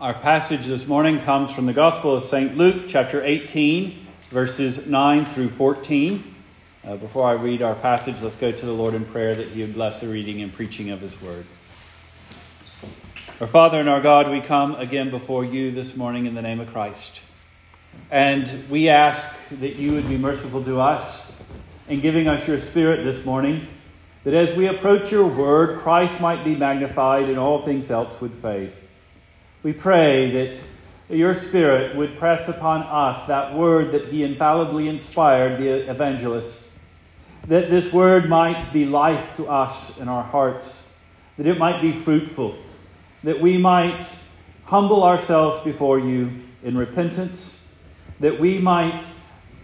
Our passage this morning comes from the Gospel of St. Luke, chapter 18, verses 9 through 14. Uh, before I read our passage, let's go to the Lord in prayer that He would bless the reading and preaching of His word. Our Father and our God, we come again before you this morning in the name of Christ. And we ask that you would be merciful to us in giving us your Spirit this morning, that as we approach your word, Christ might be magnified and all things else would fade. We pray that your Spirit would press upon us that word that he infallibly inspired the evangelist, that this word might be life to us in our hearts, that it might be fruitful, that we might humble ourselves before you in repentance, that we might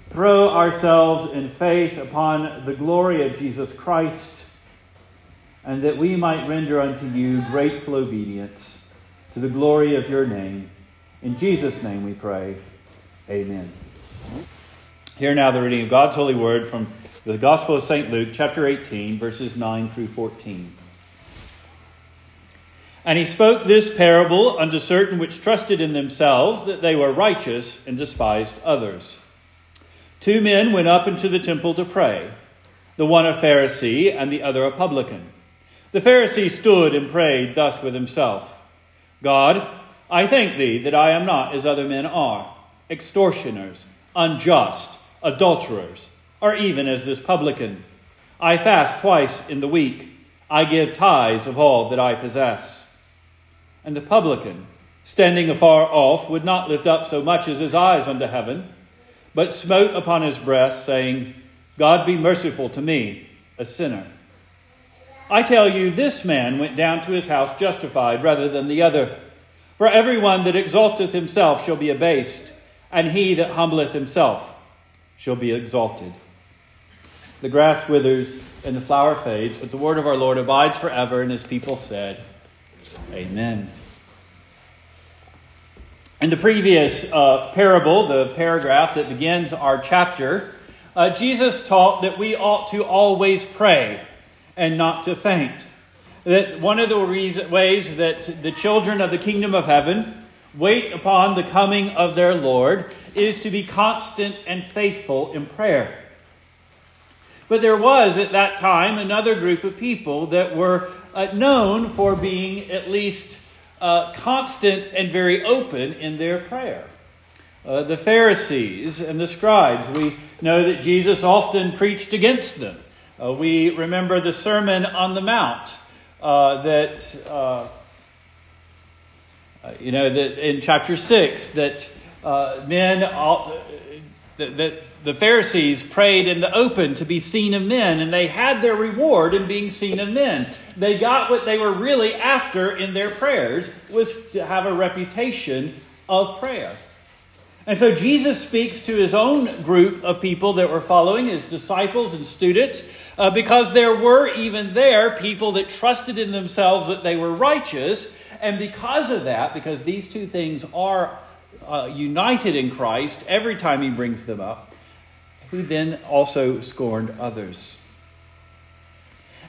throw ourselves in faith upon the glory of Jesus Christ, and that we might render unto you grateful obedience to the glory of your name. In Jesus' name we pray. Amen. Hear now the reading of God's holy word from the Gospel of St. Luke, chapter 18, verses 9 through 14. And he spoke this parable unto certain which trusted in themselves that they were righteous and despised others. Two men went up into the temple to pray, the one a Pharisee and the other a publican. The Pharisee stood and prayed thus with himself. God, I thank thee that I am not as other men are, extortioners, unjust, adulterers, or even as this publican. I fast twice in the week. I give tithes of all that I possess. And the publican, standing afar off, would not lift up so much as his eyes unto heaven, but smote upon his breast, saying, God be merciful to me, a sinner. I tell you, this man went down to his house justified rather than the other. For everyone that exalteth himself shall be abased, and he that humbleth himself shall be exalted. The grass withers and the flower fades, but the word of our Lord abides forever, and his people said, Amen. In the previous uh, parable, the paragraph that begins our chapter, uh, Jesus taught that we ought to always pray and not to faint. That one of the reason, ways that the children of the kingdom of heaven wait upon the coming of their Lord is to be constant and faithful in prayer. But there was at that time another group of people that were uh, known for being at least uh, constant and very open in their prayer. Uh, the Pharisees and the scribes, we know that Jesus often preached against them. Uh, we remember the Sermon on the Mount uh, that, uh, uh you know, that in chapter 6, that uh, men that, that the Pharisees prayed in the open to be seen of men, and they had their reward in being seen of men. They got what they were really after in their prayers was to have a reputation of prayer. And so Jesus speaks to his own group of people that were following, his disciples and students, uh, because there were even there people that trusted in themselves that they were righteous. And because of that, because these two things are uh, united in Christ every time he brings them up, he then also scorned others.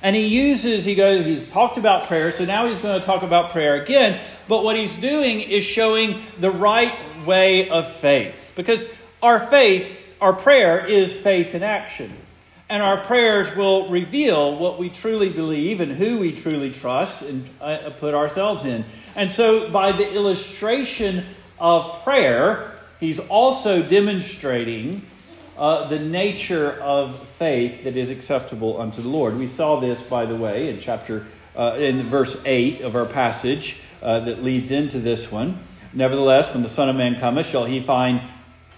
And he uses, he goes, he's talked about prayer, so now he's going to talk about prayer again. But what he's doing is showing the right way of faith. Because our faith, our prayer is faith in action. And our prayers will reveal what we truly believe and who we truly trust and uh, put ourselves in. And so, by the illustration of prayer, he's also demonstrating uh, the nature of faith that is acceptable unto the Lord. We saw this, by the way, in chapter uh, in verse eight of our passage uh, that leads into this one. Nevertheless, when the Son of Man cometh, shall he find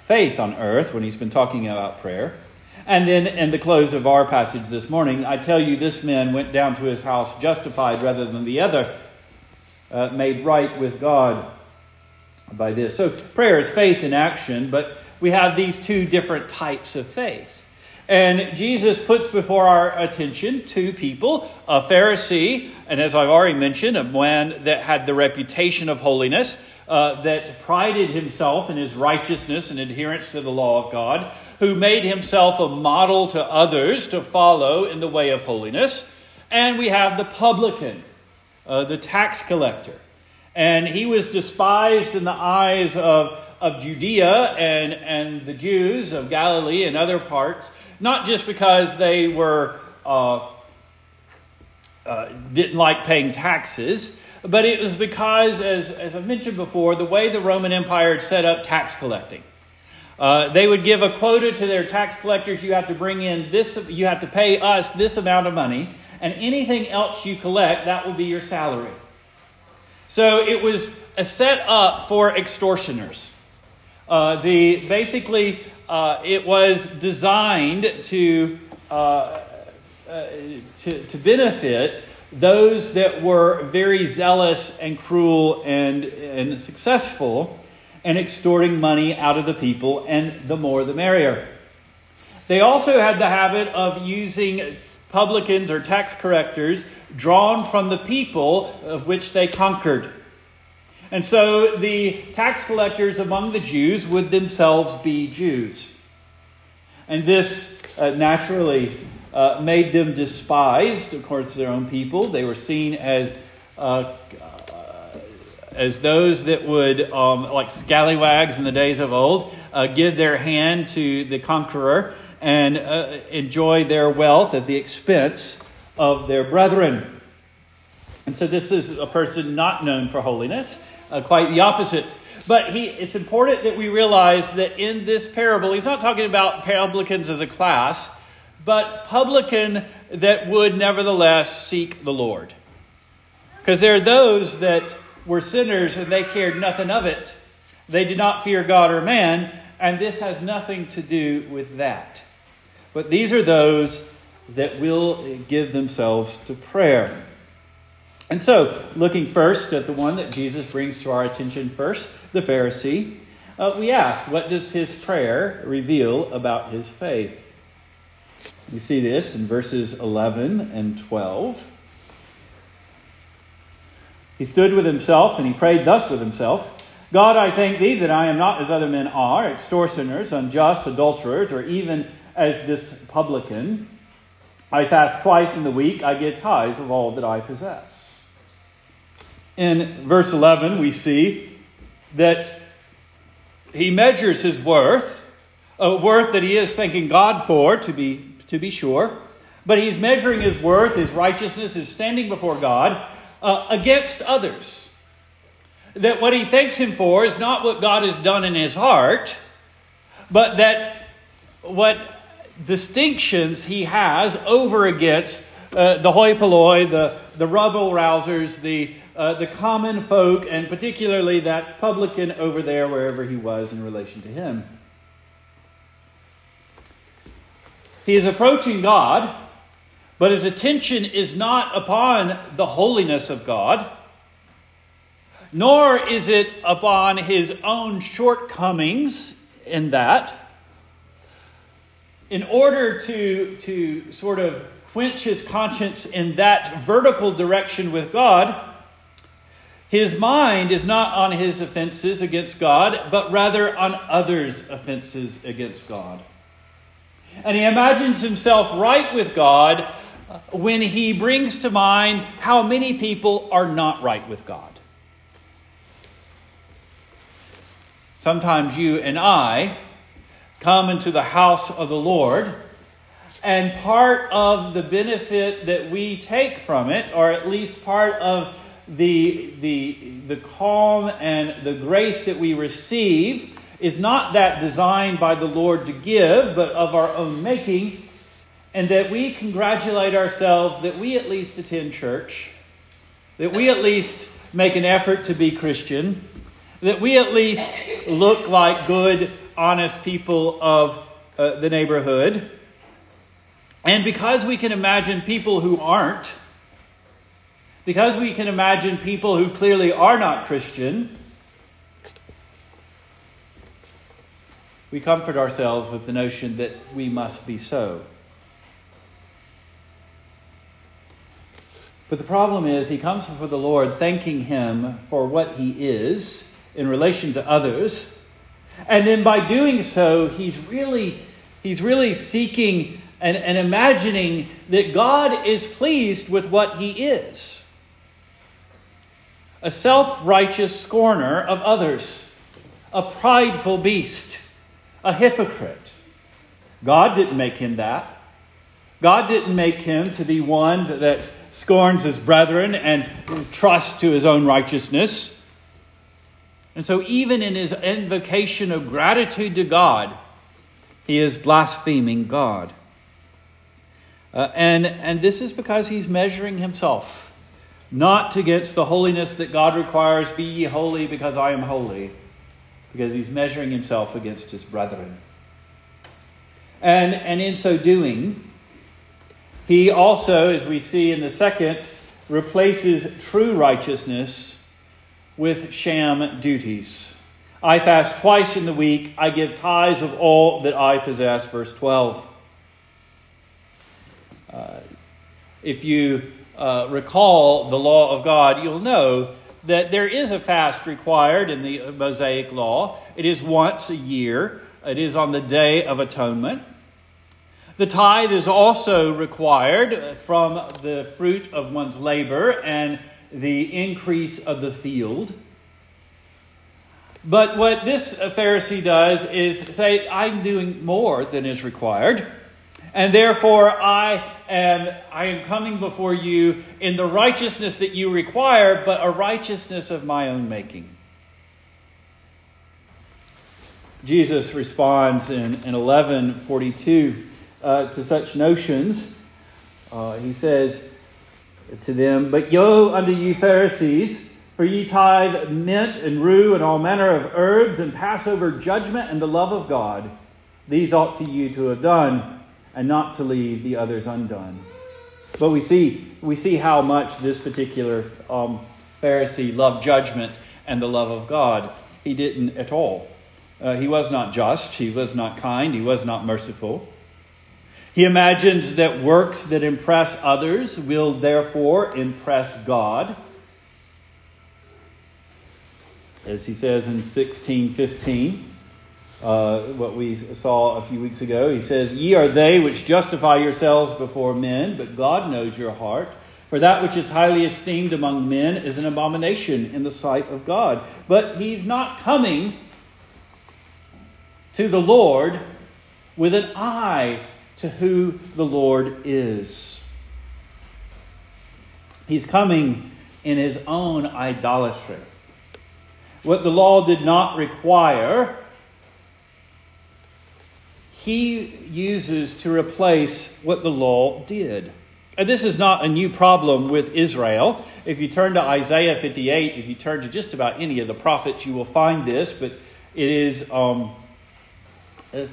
faith on earth? When he's been talking about prayer. And then in the close of our passage this morning, I tell you, this man went down to his house justified rather than the other, uh, made right with God by this. So prayer is faith in action, but we have these two different types of faith. And Jesus puts before our attention two people a Pharisee, and as I've already mentioned, a man that had the reputation of holiness, uh, that prided himself in his righteousness and adherence to the law of God, who made himself a model to others to follow in the way of holiness. And we have the publican, uh, the tax collector. And he was despised in the eyes of, of Judea and, and the Jews of Galilee and other parts, not just because they were uh, uh, didn't like paying taxes, but it was because, as, as I've mentioned before, the way the Roman Empire had set up tax collecting. Uh, they would give a quota to their tax collectors. You have to bring in this, you have to pay us this amount of money, and anything else you collect, that will be your salary. So it was a set up for extortioners. Uh, the, basically, uh, it was designed to, uh, uh, to, to benefit those that were very zealous and cruel and, and successful and extorting money out of the people, and the more the merrier. They also had the habit of using publicans or tax collectors drawn from the people of which they conquered. And so the tax collectors among the Jews would themselves be Jews. And this uh, naturally uh, made them despised, of course, their own people. They were seen as uh, as those that would, um, like scallywags in the days of old, uh, give their hand to the conqueror and uh, enjoy their wealth at the expense of their brethren. And so this is a person not known for holiness, uh, quite the opposite. But he, it's important that we realize that in this parable, he's not talking about publicans as a class but publican that would nevertheless seek the Lord. Because there are those that were sinners and they cared nothing of it. They did not fear God or man, and this has nothing to do with that. But these are those that will give themselves to prayer. And so, looking first at the one that Jesus brings to our attention first, the Pharisee, uh, we ask, what does his prayer reveal about his faith? You see this in verses 11 and 12. He stood with himself and he prayed thus with himself God, I thank thee that I am not as other men are, extortioners, unjust, adulterers, or even as this publican. I fast twice in the week, I give tithes of all that I possess. In verse 11, we see that he measures his worth, a worth that he is thanking God for, to be to be sure, but he's measuring his worth, his righteousness, his standing before God uh, against others. That what he thanks him for is not what God has done in his heart, but that what distinctions he has over against uh, the hoi polloi, the, the rebel rousers, the, uh, the common folk, and particularly that publican over there, wherever he was in relation to him. He is approaching God, but his attention is not upon the holiness of God, nor is it upon his own shortcomings in that. In order to, to sort of quench his conscience in that vertical direction with God, his mind is not on his offenses against God, but rather on others' offenses against God. And he imagines himself right with God when he brings to mind how many people are not right with God. Sometimes you and I come into the house of the Lord, and part of the benefit that we take from it, or at least part of the, the, the calm and the grace that we receive, is not that designed by the Lord to give, but of our own making, and that we congratulate ourselves that we at least attend church, that we at least make an effort to be Christian, that we at least look like good, honest people of uh, the neighborhood. And because we can imagine people who aren't, because we can imagine people who clearly are not Christian, we comfort ourselves with the notion that we must be so. But the problem is, he comes before the Lord thanking him for what he is in relation to others. And then by doing so, he's really, he's really seeking and, and imagining that God is pleased with what he is. a self righteous scorner of others, a prideful beast, a hypocrite. God didn't make him that. God didn't make him to be one that scorns his brethren and trusts to his own righteousness. And so, even in his invocation of gratitude to God, he is blaspheming God. Uh, and, and this is because he's measuring himself, not against the holiness that God requires be ye holy because I am holy, because he's measuring himself against his brethren. And, and in so doing, he also, as we see in the second, replaces true righteousness with sham duties. I fast twice in the week. I give tithes of all that I possess. Verse 12. Uh, if you uh, recall the law of God, you'll know that there is a fast required in the Mosaic law. It is once a year, it is on the Day of Atonement. The tithe is also required uh, from the fruit of one's labor and the increase of the field. But what this Pharisee does is say, I'm doing more than is required. And therefore, I am, I am coming before you in the righteousness that you require, but a righteousness of my own making. Jesus responds in, in 1142 uh, to such notions. Uh, he says to them, But yo unto you Pharisees, for ye tithe mint and rue and all manner of herbs, and pass over judgment and the love of God. These ought to you to have done and not to leave the others undone. But we see, we see how much this particular um, Pharisee loved judgment and the love of God. He didn't at all. Uh, he was not just, he was not kind, he was not merciful. He imagines that works that impress others will therefore impress God. As he says in 1615, uh, what we saw a few weeks ago. He says, Ye are they which justify yourselves before men, but God knows your heart. For that which is highly esteemed among men is an abomination in the sight of God. But he's not coming to the Lord with an eye to who the Lord is. He's coming in his own idolatry. What the law did not require, he uses to replace what the law did. And this is not a new problem with Israel. If you turn to Isaiah 58, if you turn to just about any of the prophets, you will find this, but it is um,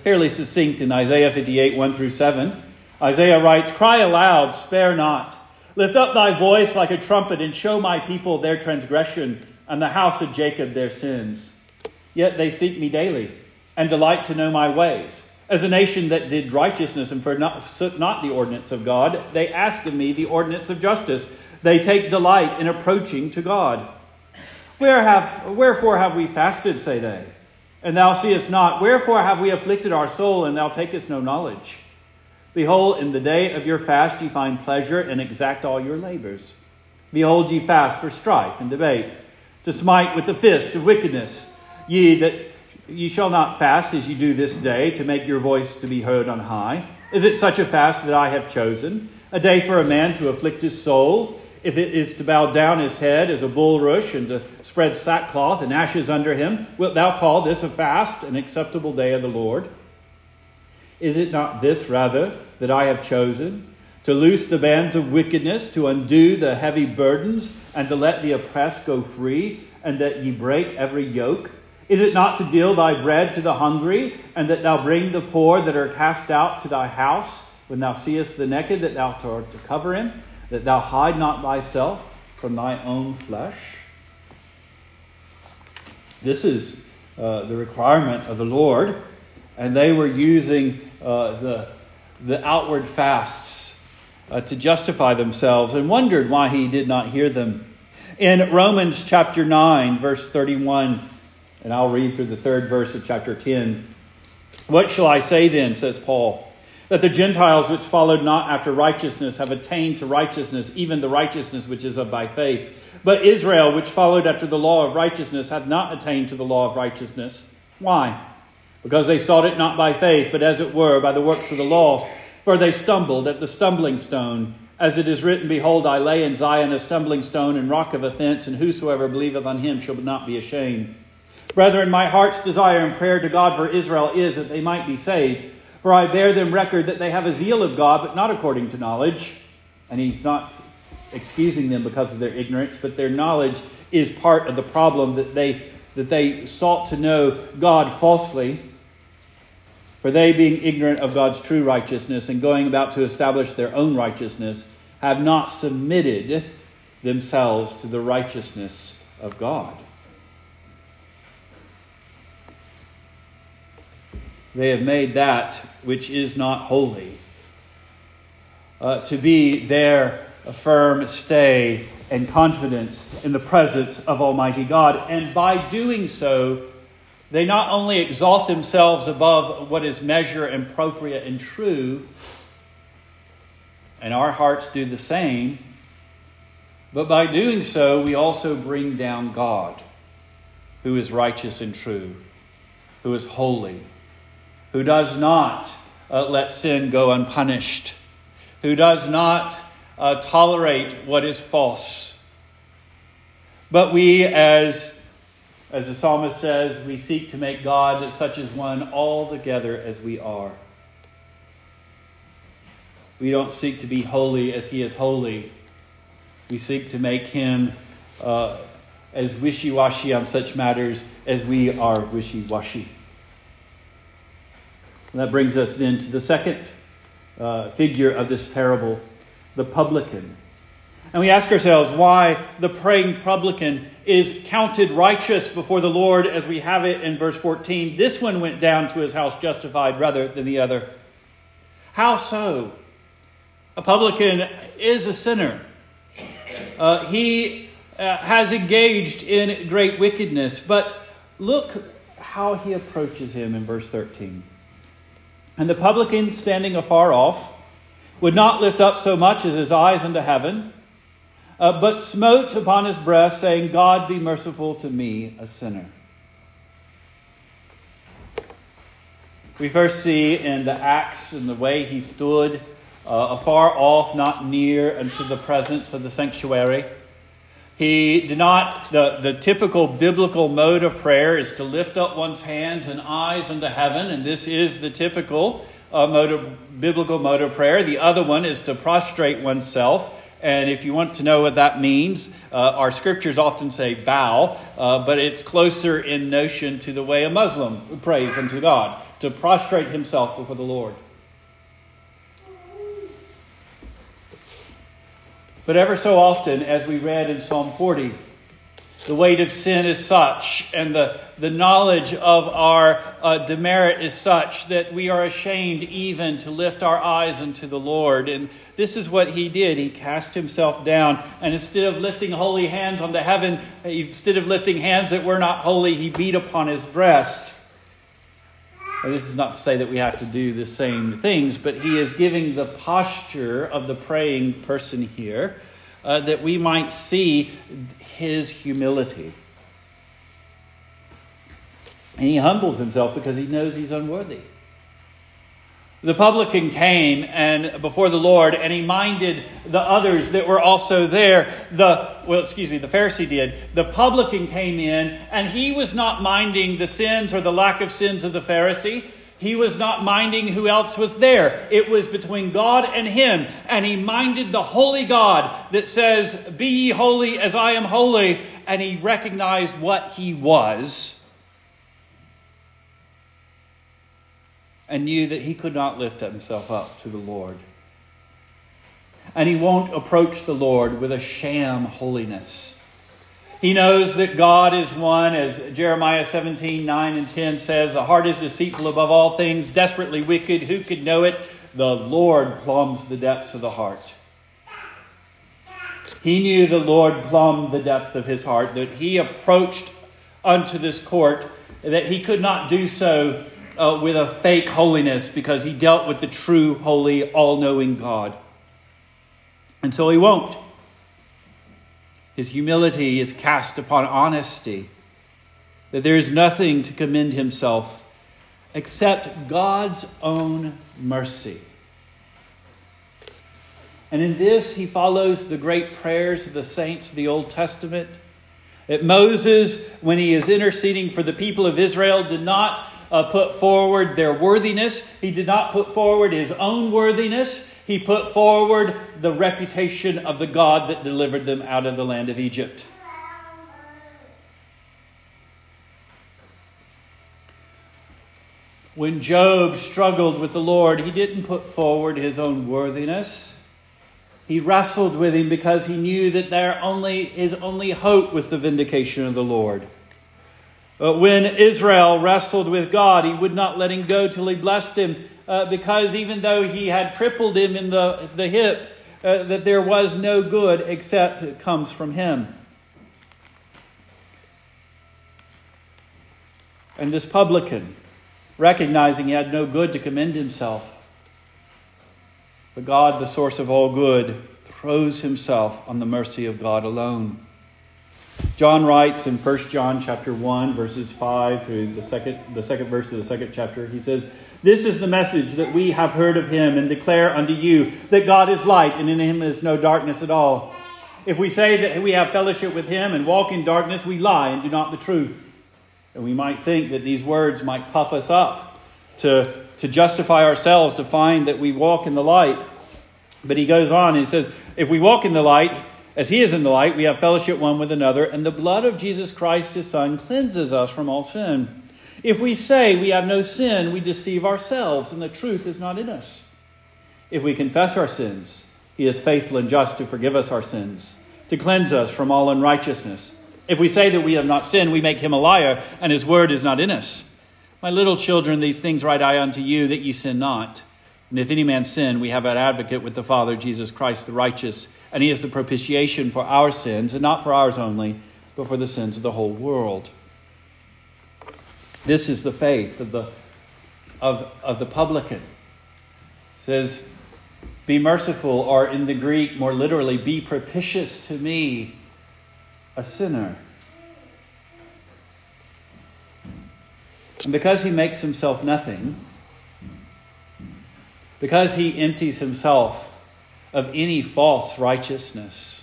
fairly succinct in Isaiah 58, 1 through 7. Isaiah writes, Cry aloud, spare not. Lift up thy voice like a trumpet, and show my people their transgression, and the house of Jacob their sins. Yet they seek me daily, and delight to know my ways. As a nation that did righteousness and forsook not the ordinance of God, they ask of me the ordinance of justice. They take delight in approaching to God. Where have, wherefore have we fasted, say they, and thou seest not? Wherefore have we afflicted our soul, and thou takest no knowledge? Behold, in the day of your fast ye find pleasure, and exact all your labors. Behold, ye fast for strife and debate, to smite with the fist of wickedness, ye that Ye shall not fast as you do this day to make your voice to be heard on high. Is it such a fast that I have chosen? A day for a man to afflict his soul, if it is to bow down his head as a bulrush and to spread sackcloth and ashes under him, wilt thou call this a fast, an acceptable day of the Lord? Is it not this rather that I have chosen? To loose the bands of wickedness, to undo the heavy burdens, and to let the oppressed go free, and that ye break every yoke? Is it not to deal thy bread to the hungry, and that thou bring the poor that are cast out to thy house, when thou seest the naked, that thou art to cover him, that thou hide not thyself from thy own flesh? This is uh, the requirement of the Lord, and they were using uh, the, the outward fasts uh, to justify themselves and wondered why he did not hear them. In Romans chapter 9, verse 31, and I'll read through the third verse of chapter 10. What shall I say then, says Paul? that the Gentiles which followed not after righteousness have attained to righteousness, even the righteousness which is of by faith. But Israel, which followed after the law of righteousness, hath not attained to the law of righteousness. Why? Because they sought it not by faith, but as it were by the works of the law. For they stumbled at the stumbling stone. As it is written, Behold, I lay in Zion a stumbling stone and rock of offense, and whosoever believeth on him shall not be ashamed. Brethren, my heart's desire and prayer to God for Israel is that they might be saved. For I bear them record that they have a zeal of God, but not according to knowledge. And he's not excusing them because of their ignorance, but their knowledge is part of the problem that they, that they sought to know God falsely. For they, being ignorant of God's true righteousness and going about to establish their own righteousness, have not submitted themselves to the righteousness of God. They have made that which is not holy uh, to be their firm stay and confidence in the presence of Almighty God. And by doing so, they not only exalt themselves above what is measure and appropriate and true, and our hearts do the same, but by doing so, we also bring down God, who is righteous and true, who is holy who does not uh, let sin go unpunished, who does not uh, tolerate what is false. But we, as, as the psalmist says, we seek to make God such as one altogether as we are. We don't seek to be holy as he is holy. We seek to make him uh, as wishy washy on such matters as we are wishy washy. And that brings us then to the second uh, figure of this parable, the publican. And we ask ourselves why the praying publican is counted righteous before the Lord as we have it in verse 14. This one went down to his house justified rather than the other. How so? A publican is a sinner. Uh, he uh, has engaged in great wickedness, but look how he approaches him in verse 13. And the publican, standing afar off, would not lift up so much as his eyes unto heaven, uh, but smote upon his breast, saying, God be merciful to me, a sinner. We first see in the Acts and the way he stood uh, afar off, not near unto the presence of the sanctuary. He did not, the, the typical biblical mode of prayer is to lift up one's hands and eyes unto heaven, and this is the typical uh, mode of, biblical mode of prayer. The other one is to prostrate oneself. And if you want to know what that means, uh, our scriptures often say bow, uh, but it's closer in notion to the way a Muslim prays unto God, to prostrate himself before the Lord. But ever so often, as we read in Psalm 40, the weight of sin is such, and the, the knowledge of our uh, demerit is such that we are ashamed even to lift our eyes unto the Lord. And this is what he did. He cast himself down, and instead of lifting holy hands unto heaven, instead of lifting hands that were not holy, he beat upon his breast. Now, this is not to say that we have to do the same things, but he is giving the posture of the praying person here uh, that we might see his humility. And he humbles himself because he knows he's unworthy. The publican came and before the Lord, and he minded the others that were also there. The well, excuse me, the Pharisee did. The publican came in, and he was not minding the sins or the lack of sins of the Pharisee. He was not minding who else was there. It was between God and him, and he minded the holy God that says, "Be ye holy as I am holy," and he recognized what he was and knew that he could not lift himself up to the Lord. And he won't approach the Lord with a sham holiness. He knows that God is one, as Jeremiah 17, 9 and 10 says, The heart is deceitful above all things, desperately wicked. Who could know it? The Lord plumbs the depths of the heart. He knew the Lord plumbed the depth of his heart, that he approached unto this court, that he could not do so uh, with a fake holiness because he dealt with the true, holy, all knowing God. And so he won't. His humility is cast upon honesty, that there is nothing to commend himself except God's own mercy. And in this, he follows the great prayers of the saints of the Old Testament. That Moses, when he is interceding for the people of Israel, did not uh, put forward their worthiness. He did not put forward his own worthiness. He put forward the reputation of the God that delivered them out of the land of Egypt. When Job struggled with the Lord, he didn't put forward his own worthiness. He wrestled with him because he knew that their only, his only hope was the vindication of the Lord. When Israel wrestled with God, he would not let him go till he blessed him, uh, because even though he had crippled him in the, the hip, uh, that there was no good except it comes from him. And this publican, recognizing he had no good to commend himself, but God, the source of all good, throws himself on the mercy of God alone. John writes in 1 John chapter 1 verses 5 through the second the second verse of the second chapter he says this is the message that we have heard of him and declare unto you that God is light and in him is no darkness at all. If we say that we have fellowship with him and walk in darkness we lie and do not the truth. And we might think that these words might puff us up to to justify ourselves to find that we walk in the light. But he goes on and he says if we walk in the light as he is in the light, we have fellowship one with another, and the blood of Jesus Christ, his Son, cleanses us from all sin. If we say we have no sin, we deceive ourselves, and the truth is not in us. If we confess our sins, he is faithful and just to forgive us our sins, to cleanse us from all unrighteousness. If we say that we have not sinned, we make him a liar, and his word is not in us. My little children, these things write I unto you, that ye sin not. And if any man sin, we have an advocate with the Father, Jesus Christ the righteous and he is the propitiation for our sins, and not for ours only, but for the sins of the whole world. This is the faith of the, of, of the publican. It says, Be merciful, or in the Greek, more literally, be propitious to me, a sinner. And because he makes himself nothing, because he empties himself of any false righteousness.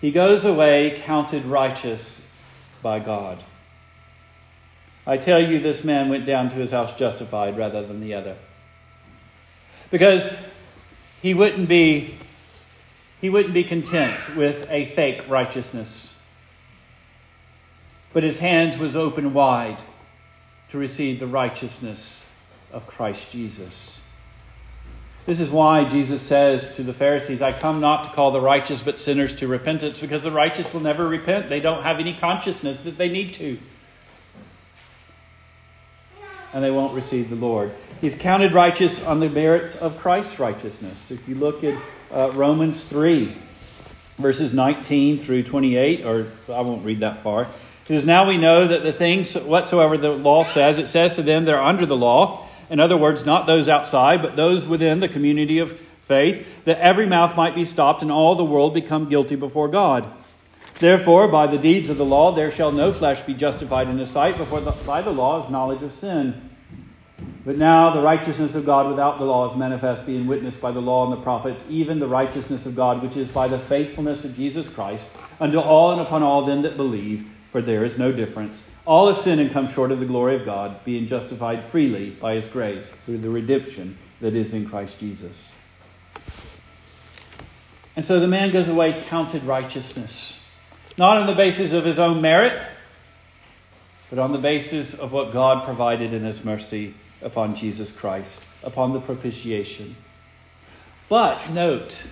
He goes away counted righteous by God. I tell you, this man went down to his house justified rather than the other. Because he wouldn't be, he wouldn't be content with a fake righteousness. But his hands was open wide to receive the righteousness of Christ Jesus. This is why Jesus says to the Pharisees, I come not to call the righteous but sinners to repentance, because the righteous will never repent. They don't have any consciousness that they need to. And they won't receive the Lord. He's counted righteous on the merits of Christ's righteousness. If you look at uh, Romans 3, verses 19 through 28, or I won't read that far. It says, Now we know that the things whatsoever the law says, it says to them that are under the law in other words, not those outside, but those within the community of faith, that every mouth might be stopped and all the world become guilty before God. Therefore, by the deeds of the law, there shall no flesh be justified in his sight, before the, by the law is knowledge of sin. But now the righteousness of God without the law is manifest, being witnessed by the law and the prophets, even the righteousness of God, which is by the faithfulness of Jesus Christ, unto all and upon all them that believe, for there is no difference. All have sinned and come short of the glory of God, being justified freely by his grace through the redemption that is in Christ Jesus. And so the man goes away counted righteousness, not on the basis of his own merit, but on the basis of what God provided in his mercy upon Jesus Christ, upon the propitiation. But note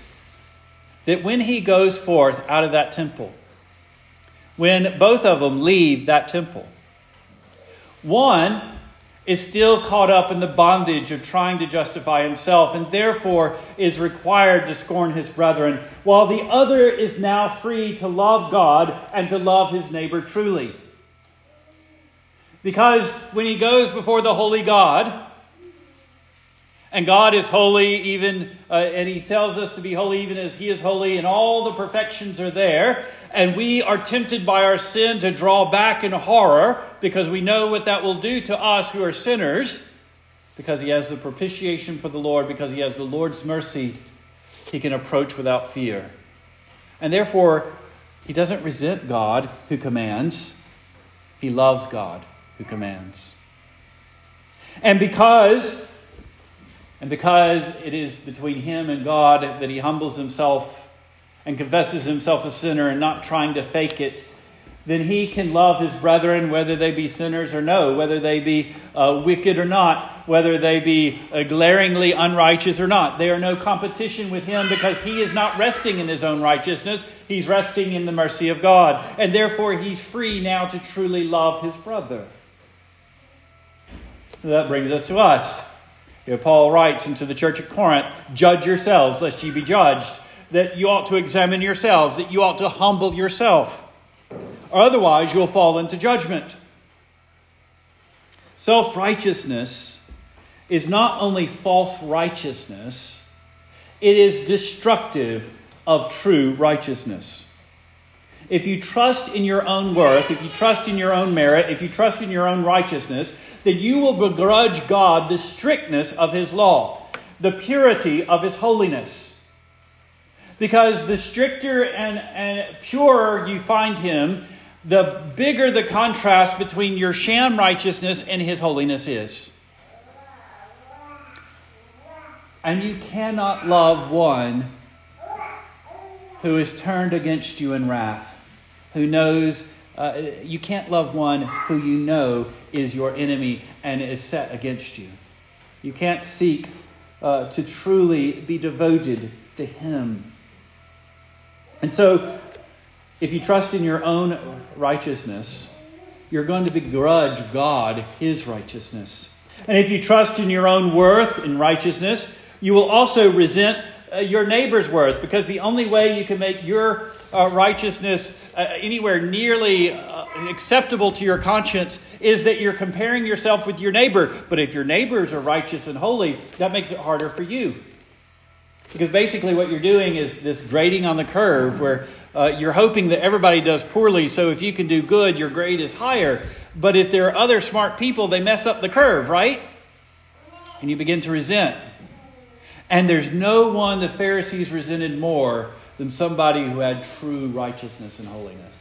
that when he goes forth out of that temple, when both of them leave that temple. One is still caught up in the bondage of trying to justify himself and therefore is required to scorn his brethren, while the other is now free to love God and to love his neighbor truly. Because when he goes before the holy God, and God is holy, even, uh, and He tells us to be holy even as He is holy, and all the perfections are there. And we are tempted by our sin to draw back in horror because we know what that will do to us who are sinners. Because He has the propitiation for the Lord, because He has the Lord's mercy, He can approach without fear. And therefore, He doesn't resent God who commands, He loves God who commands. And because and because it is between him and God that he humbles himself and confesses himself a sinner and not trying to fake it, then he can love his brethren whether they be sinners or no, whether they be uh, wicked or not, whether they be uh, glaringly unrighteous or not. They are no competition with him because he is not resting in his own righteousness. He's resting in the mercy of God. And therefore, he's free now to truly love his brother. That brings us to us. You know, Paul writes into the church at Corinth, Judge yourselves, lest ye be judged. That you ought to examine yourselves, that you ought to humble yourself. Or otherwise, you'll fall into judgment. Self righteousness is not only false righteousness, it is destructive of true righteousness. If you trust in your own worth, if you trust in your own merit, if you trust in your own righteousness, then you will begrudge God the strictness of His law, the purity of His holiness. Because the stricter and, and purer you find Him, the bigger the contrast between your sham righteousness and His holiness is. And you cannot love one who is turned against you in wrath, who knows uh, you can't love one who you know is your enemy and is set against you. You can't seek uh, to truly be devoted to Him. And so, if you trust in your own righteousness, you're going to begrudge God His righteousness. And if you trust in your own worth and righteousness, you will also resent uh, your neighbor's worth because the only way you can make your uh, righteousness uh, anywhere nearly uh, acceptable to your conscience is that you're comparing yourself with your neighbor. But if your neighbors are righteous and holy, that makes it harder for you. Because basically, what you're doing is this grading on the curve where uh, you're hoping that everybody does poorly, so if you can do good, your grade is higher. But if there are other smart people, they mess up the curve, right? And you begin to resent. And there's no one the Pharisees resented more than somebody who had true righteousness and holiness.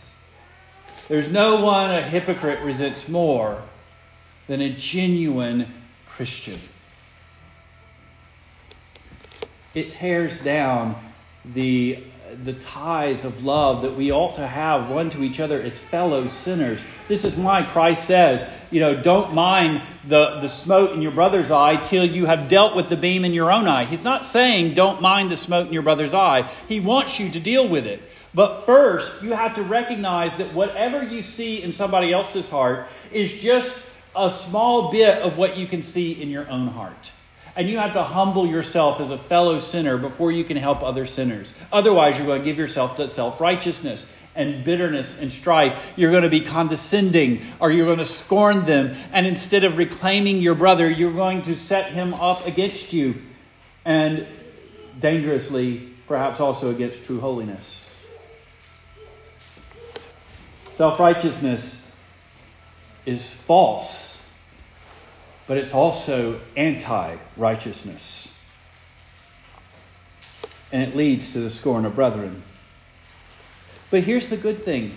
There's no one a hypocrite resents more than a genuine Christian. It tears down the the ties of love that we ought to have one to each other as fellow sinners. This is why Christ says, you know, don't mind the, the smote in your brother's eye till you have dealt with the beam in your own eye. He's not saying don't mind the smote in your brother's eye. He wants you to deal with it. But first, you have to recognize that whatever you see in somebody else's heart is just a small bit of what you can see in your own heart. And you have to humble yourself as a fellow sinner before you can help other sinners. Otherwise, you're going to give yourself to self righteousness and bitterness and strife. You're going to be condescending or you're going to scorn them. And instead of reclaiming your brother, you're going to set him up against you and dangerously, perhaps also against true holiness. Self righteousness is false but it's also anti righteousness. And it leads to the scorn of brethren. But here's the good thing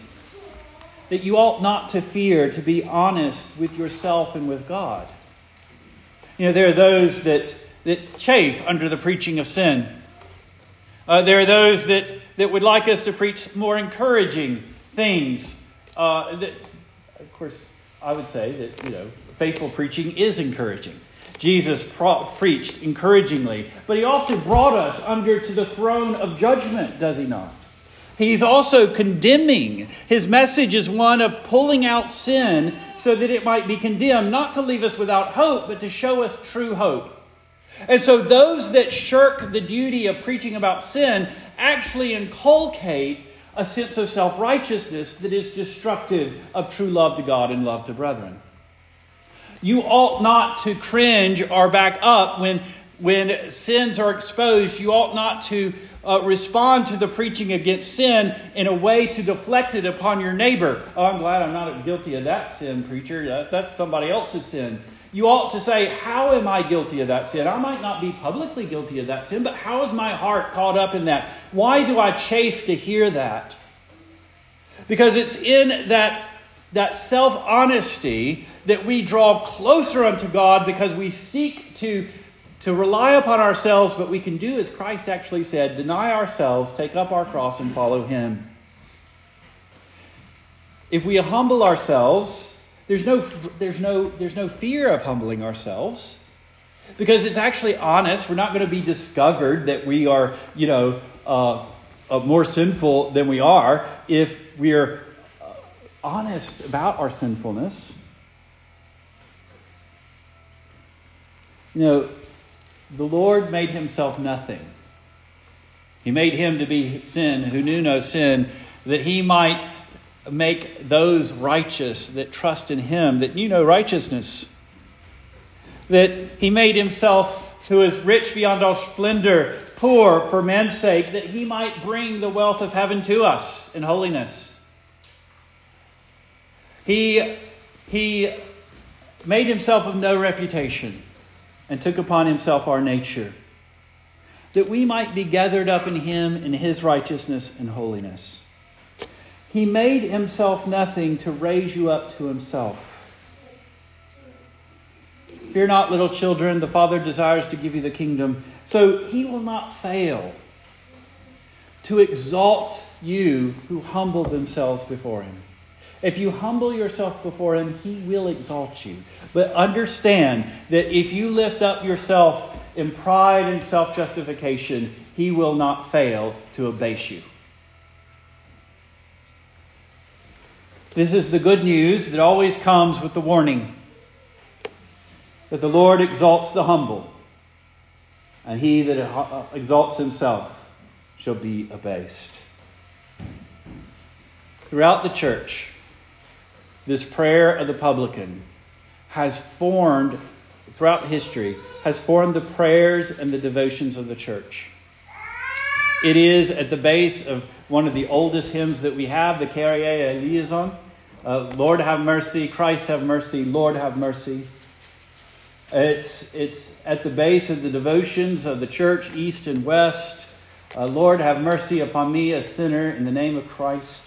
that you ought not to fear to be honest with yourself and with God. You know, there are those that, that chafe under the preaching of sin. Uh, there are those that, that would like us to preach more encouraging things. Uh, that, of course, I would say that, you know, faithful preaching is encouraging. Jesus pro- preached encouragingly, but he often brought us under to the throne of judgment, does he not? He's also condemning. His message is one of pulling out sin so that it might be condemned, not to leave us without hope, but to show us true hope. And so those that shirk the duty of preaching about sin actually inculcate a sense of self righteousness that is destructive of true love to God and love to brethren. You ought not to cringe or back up when, when sins are exposed. You ought not to uh, respond to the preaching against sin in a way to deflect it upon your neighbor. Oh, I'm glad I'm not guilty of that sin, preacher. That, that's somebody else's sin. You ought to say, How am I guilty of that sin? I might not be publicly guilty of that sin, but how is my heart caught up in that? Why do I chafe to hear that? Because it's in that, that self honesty that we draw closer unto God because we seek to to rely upon ourselves, but we can do as Christ actually said deny ourselves, take up our cross, and follow Him. If we humble ourselves, there's no, there's no, there's no fear of humbling ourselves because it's actually honest. We're not going to be discovered that we are, you know, uh, uh, more sinful than we are if we're honest about our sinfulness. You know, the Lord made himself nothing. He made him to be sin who knew no sin, that he might make those righteous that trust in him, that knew no righteousness. That he made himself who is rich beyond all splendor, poor for man's sake, that he might bring the wealth of heaven to us in holiness. He, he made himself of no reputation and took upon himself our nature, that we might be gathered up in him in his righteousness and holiness. He made himself nothing to raise you up to himself. Fear not, little children, the Father desires to give you the kingdom. So he will not fail to exalt you who humble themselves before him. If you humble yourself before Him, He will exalt you. But understand that if you lift up yourself in pride and self justification, He will not fail to abase you. This is the good news that always comes with the warning that the Lord exalts the humble, and he that uh, exalts himself shall be abased. Throughout the church, this prayer of the publican has formed, throughout history, has formed the prayers and the devotions of the church. It is at the base of one of the oldest hymns that we have, the Kyrie eleison. Uh, Lord have mercy, Christ have mercy, Lord have mercy. It's, it's at the base of the devotions of the church, east and west. Uh, Lord have mercy upon me, a sinner, in the name of Christ.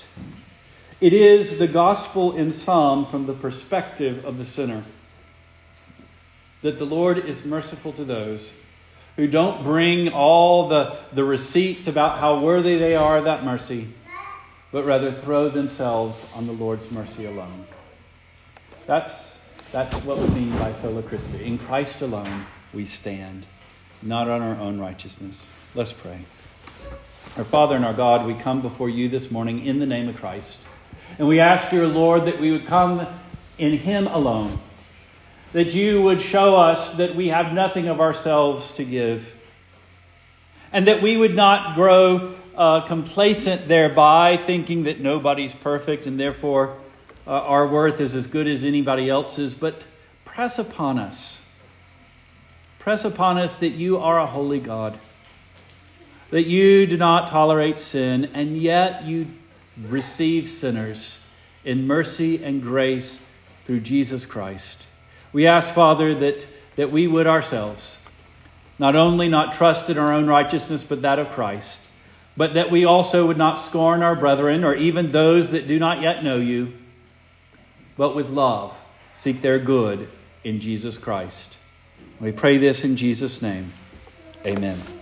It is the gospel in Psalm from the perspective of the sinner. That the Lord is merciful to those who don't bring all the, the receipts about how worthy they are of that mercy, but rather throw themselves on the Lord's mercy alone. That's, that's what we mean by sola Christi. In Christ alone we stand, not on our own righteousness. Let's pray. Our Father and our God, we come before you this morning in the name of Christ. And we ask, your Lord, that we would come in Him alone, that you would show us that we have nothing of ourselves to give, and that we would not grow uh, complacent thereby, thinking that nobody's perfect and therefore uh, our worth is as good as anybody else's, but press upon us. Press upon us that you are a holy God, that you do not tolerate sin, and yet you receive sinners in mercy and grace through Jesus Christ. We ask, Father, that, that we would ourselves not only not trust in our own righteousness, but that of Christ, but that we also would not scorn our brethren or even those that do not yet know you, but with love seek their good in Jesus Christ. We pray this in Jesus' name. Amen.